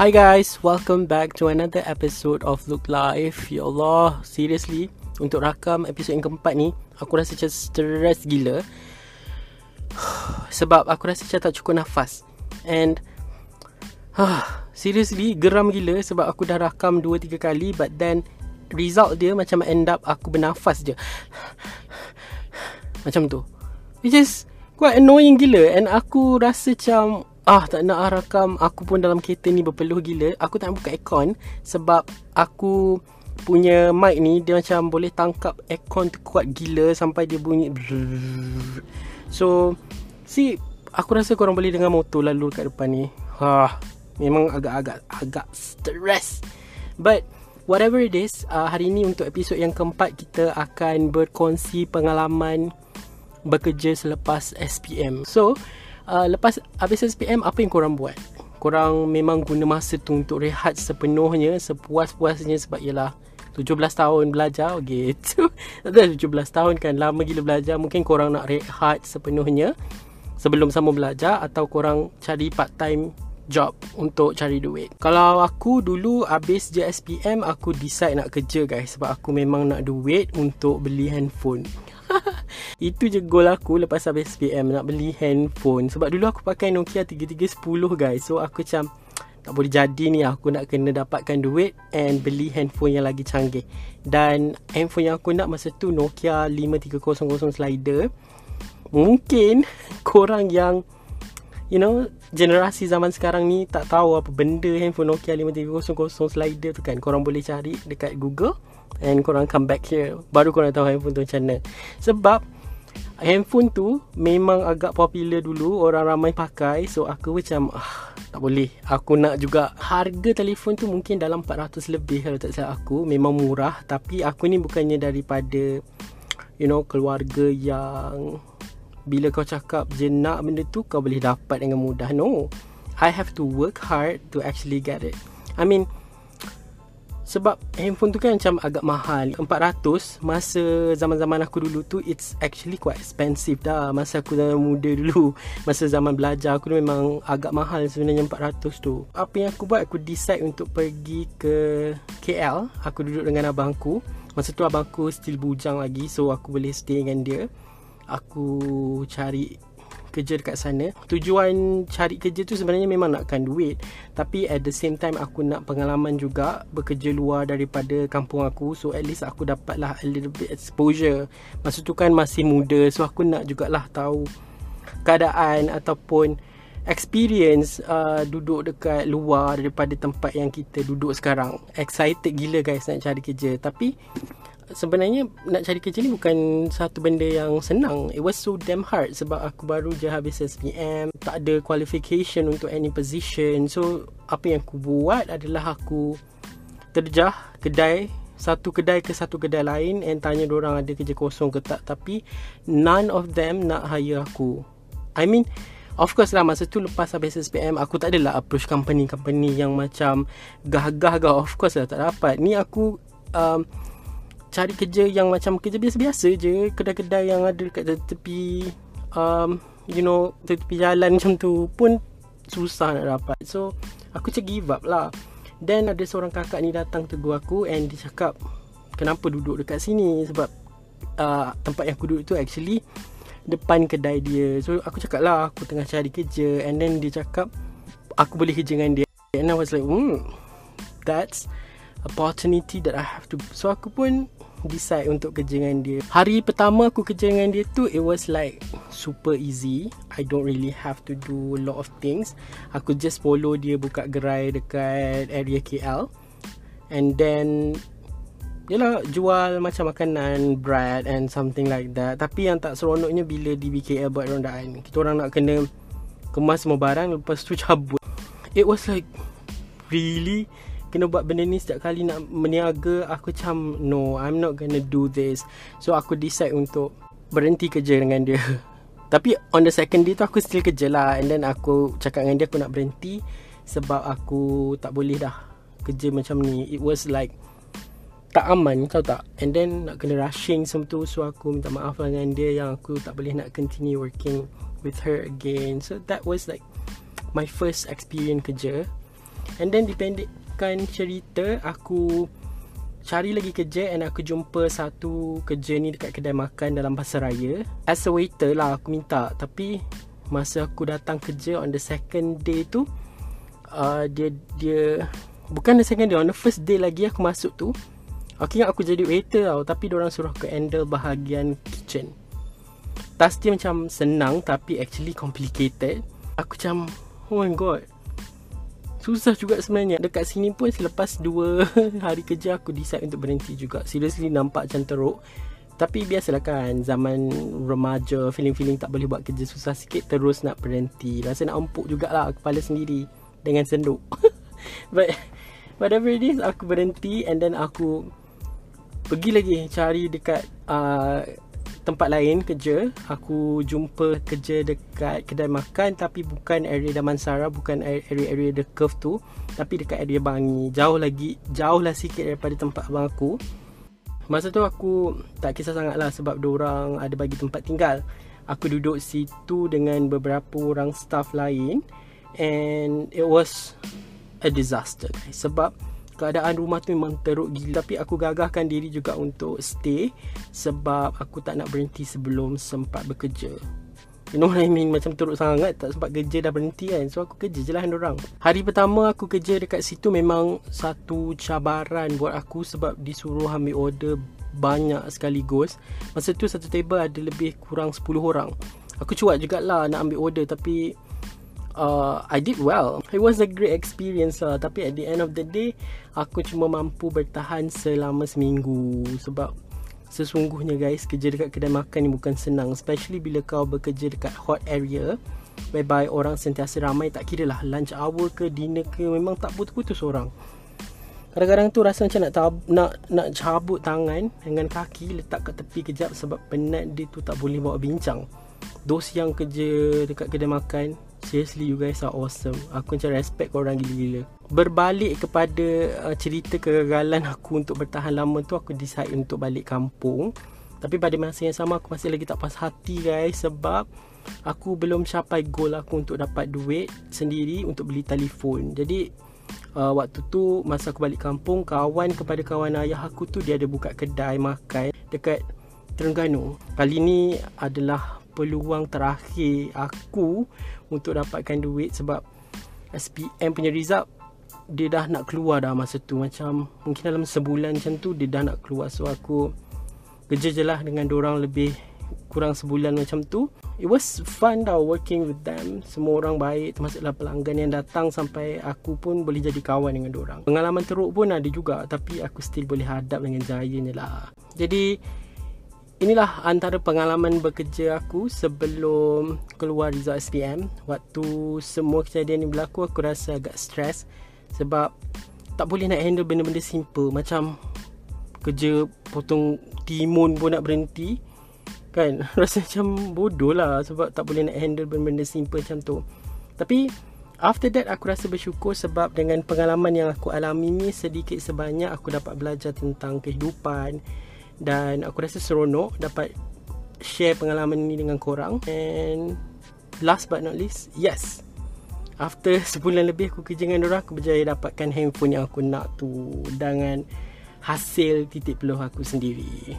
Hi guys, welcome back to another episode of Look Live. Ya Allah, seriously, untuk rakam episod yang keempat ni, aku rasa macam stress gila. Sebab aku rasa macam tak cukup nafas. And, seriously, geram gila sebab aku dah rakam 2-3 kali but then result dia macam end up aku bernafas je. Macam tu. Which is quite annoying gila and aku rasa macam ah tak nak rakam aku pun dalam kereta ni berpeluh gila. Aku tak nak buka aircon sebab aku punya mic ni dia macam boleh tangkap aircon tu kuat gila sampai dia bunyi so see aku rasa korang boleh dengar motor lalu kat depan ni. Ha memang agak-agak agak stress but whatever it is uh, hari ni untuk episod yang keempat kita akan berkongsi pengalaman bekerja selepas SPM so uh, lepas habis SPM apa yang korang buat? Korang memang guna masa tu untuk rehat sepenuhnya, sepuas-puasnya sebab ialah 17 tahun belajar gitu. Ada 17 tahun kan lama gila belajar, mungkin korang nak rehat sepenuhnya sebelum sama belajar atau korang cari part time job untuk cari duit. Kalau aku dulu habis je SPM aku decide nak kerja guys sebab aku memang nak duit untuk beli handphone. Itu je goal aku lepas habis SPM Nak beli handphone. Sebab dulu aku pakai Nokia 3310 guys. So aku macam Tak boleh jadi ni. Aku nak kena dapatkan duit And beli handphone yang lagi canggih. Dan handphone yang aku nak masa tu Nokia 5300 slider. Mungkin Korang yang You know Generasi zaman sekarang ni Tak tahu apa benda handphone Nokia 5300 slider tu kan. Korang boleh cari dekat Google And korang come back here. Baru korang tahu handphone tu macam mana. Sebab Handphone tu Memang agak popular dulu Orang ramai pakai. So aku macam ah, Tak boleh. Aku nak juga. Harga telefon tu mungkin dalam 400 lebih Kalau tak salah aku. Memang murah. Tapi aku ni bukannya daripada You know Keluarga yang Bila kau cakap je nak benda tu Kau boleh dapat dengan mudah. No. I have to work hard To actually get it. I mean sebab handphone tu kan macam agak mahal. 400 Masa zaman-zaman aku dulu tu It's actually quite expensive dah. Masa aku dah muda dulu Masa zaman belajar aku memang agak mahal sebenarnya 400 tu. Apa yang aku buat Aku decide untuk pergi ke KL Aku duduk dengan abangku. Masa tu abangku still bujang lagi So aku boleh stay dengan dia. Aku cari kerja dekat sana. Tujuan cari kerja tu sebenarnya memang nakkan duit. Tapi at the same time aku nak pengalaman juga bekerja luar daripada kampung aku. So at least aku dapatlah a little bit exposure. Masa tu kan masih muda so aku nak jugalah tahu keadaan ataupun experience uh, duduk dekat luar daripada tempat yang kita duduk sekarang. Excited gila guys nak cari kerja. Tapi sebenarnya nak cari kerja ni bukan satu benda yang senang. It was so damn hard sebab aku baru je habis SPM, tak ada qualification untuk any position. So, apa yang aku buat adalah aku terjah kedai satu kedai ke satu kedai lain and tanya orang ada kerja kosong ke tak tapi none of them nak hire aku. I mean Of course lah masa tu lepas habis SPM aku tak adalah approach company-company yang macam gah-gah gah of course lah tak dapat. Ni aku um, cari kerja yang macam kerja biasa-biasa je kedai-kedai yang ada dekat tepi um, you know tepi jalan macam tu pun susah nak dapat. So aku macam give up lah. Then ada seorang kakak ni datang tegur aku and dia cakap kenapa duduk dekat sini? Sebab uh, tempat yang aku duduk tu actually depan kedai dia. So aku cakap lah aku tengah cari kerja and then dia cakap aku boleh kerja dengan dia. And I was like hmm that's opportunity that I have to. So aku pun decide untuk kerja dengan dia. Hari pertama aku kerja dengan dia tu it was like super easy. I don't really have to do a lot of things. Aku just follow dia buka gerai dekat area KL and then Yalah jual macam makanan Bread and something like that. Tapi yang tak seronoknya Bila di BKL buat rondaan Kita orang nak kena Kemas semua barang Lepas tu cabut. It was like Really kena buat benda ni setiap kali nak meniaga aku macam no I'm not gonna do this. So aku decide untuk berhenti kerja dengan dia. Tapi on the second day tu aku still kerja lah. And then aku cakap dengan dia aku nak berhenti sebab aku tak boleh dah kerja macam ni. It was like tak aman tahu tak? And then nak kena rushing semua tu so aku minta maaf lah dengan dia yang aku tak boleh nak continue working with her again. So that was like my first experience kerja. And then dipendekkan cerita Aku cari lagi kerja And aku jumpa satu kerja ni dekat kedai makan dalam pasar raya. As a waiter lah aku minta Tapi masa aku datang kerja on the second day tu uh, Dia dia Bukan the second day On the first day lagi aku masuk tu Aku ingat aku jadi waiter tau Tapi orang suruh aku handle bahagian kitchen. Task dia macam senang Tapi actually complicated. Aku macam Oh my god Susah juga sebenarnya. Dekat sini pun selepas 2 hari kerja Aku decide untuk berhenti juga. Seriously nampak macam teruk. Tapi biasalah kan Zaman remaja Feeling-feeling tak boleh buat kerja susah sikit Terus nak berhenti. Rasa nak empuk jugalah Kepala sendiri Dengan senduk. But Whatever it is Aku berhenti And then aku Pergi lagi Cari dekat uh, Tempat lain kerja. Aku jumpa kerja dekat Kedai makan Tapi bukan area Damansara Bukan area-area The Curve tu Tapi dekat area Bangi Jauh lagi Jauh lah sikit daripada tempat abang aku. Masa tu aku Tak kisah sangat lah Sebab orang ada bagi tempat tinggal. Aku duduk situ Dengan beberapa orang staff lain And It was a disaster sebab keadaan rumah tu memang teruk gila. Tapi aku gagahkan diri juga untuk stay sebab aku tak nak berhenti sebelum sempat bekerja. You know what I mean? Macam teruk sangat Tak sempat kerja dah berhenti kan? So aku kerja je lah orang. Hari pertama aku kerja dekat situ Memang satu cabaran buat aku Sebab disuruh ambil order Banyak sekali ghost. Masa tu satu table ada lebih kurang 10 orang. Aku cuat jugalah nak ambil order Tapi uh, I did well. It was a great experience lah. Tapi at the end of the day, aku cuma mampu bertahan selama seminggu. Sebab sesungguhnya guys, kerja dekat kedai makan ni bukan senang. Especially bila kau bekerja dekat hot area. Whereby orang sentiasa ramai. Tak kira lah lunch hour ke dinner ke. Memang tak putus-putus orang. Kadang-kadang tu rasa macam nak, tab- nak nak cabut tangan dengan kaki letak kat tepi kejap sebab penat dia tu tak boleh bawa bincang. Dos yang kerja dekat kedai makan Seriously you guys are awesome. Aku macam respect korang gila-gila. Berbalik kepada uh, cerita kegagalan aku untuk bertahan lama tu Aku decide untuk balik kampung. Tapi pada masa yang sama aku masih lagi tak pas hati guys Sebab aku belum capai goal aku untuk dapat duit sendiri untuk beli telefon. Jadi uh, waktu tu masa aku balik kampung Kawan kepada kawan ayah aku tu dia ada buka kedai makan Dekat Terengganu. Kali ni adalah peluang terakhir aku untuk dapatkan duit sebab SPM punya result dia dah nak keluar dah masa tu. Macam mungkin dalam sebulan macam tu dia dah nak keluar. So aku kerja je lah dengan orang lebih kurang sebulan macam tu. It was fun tau working with them. Semua orang baik termasuklah pelanggan yang datang sampai aku pun boleh jadi kawan dengan orang pengalaman teruk pun ada juga tapi aku still boleh hadap dengan jayanya lah. Jadi Inilah antara pengalaman bekerja aku sebelum keluar result SPM. Waktu semua kejadian ni berlaku, aku rasa agak stres sebab tak boleh nak handle benda-benda simple. Macam kerja potong timun pun nak berhenti. Kan? Rasa macam bodoh lah sebab tak boleh nak handle benda-benda simple macam tu. Tapi after that aku rasa bersyukur sebab dengan pengalaman yang aku alami ni sedikit sebanyak aku dapat belajar tentang kehidupan dan aku rasa seronok dapat share pengalaman ni dengan korang. And last but not least yes. After sebulan lebih aku kerja dengan orang aku berjaya dapatkan handphone yang aku nak tu dengan hasil titik peluh aku sendiri